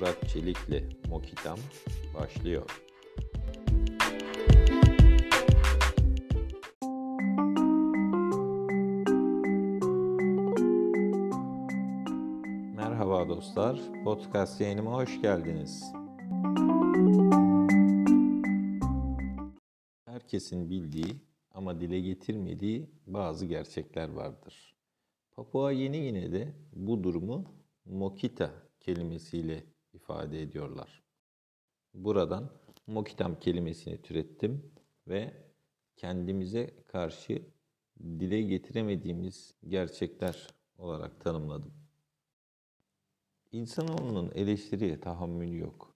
Murat Çelik'le Mokitam başlıyor. Merhaba dostlar, podcast yayınıma hoş geldiniz. Herkesin bildiği ama dile getirmediği bazı gerçekler vardır. Papua Yeni Gine'de bu durumu Mokita kelimesiyle ifade ediyorlar. Buradan Mokitam kelimesini türettim ve kendimize karşı dile getiremediğimiz gerçekler olarak tanımladım. İnsanoğlunun eleştiriye tahammülü yok.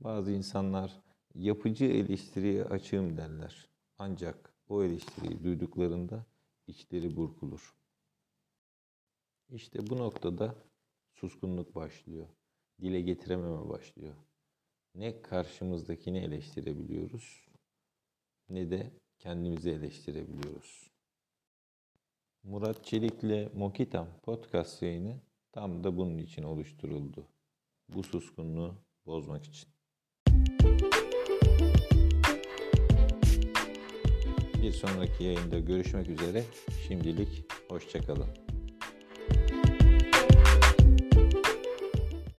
Bazı insanlar yapıcı eleştiriye açığım derler. Ancak o eleştiriyi duyduklarında içleri burkulur. İşte bu noktada suskunluk başlıyor. Dile getirememe başlıyor. Ne karşımızdakini eleştirebiliyoruz ne de kendimizi eleştirebiliyoruz. Murat Çelik'le Mokitam podcast yayını tam da bunun için oluşturuldu. Bu suskunluğu bozmak için. Bir sonraki yayında görüşmek üzere. Şimdilik hoşçakalın.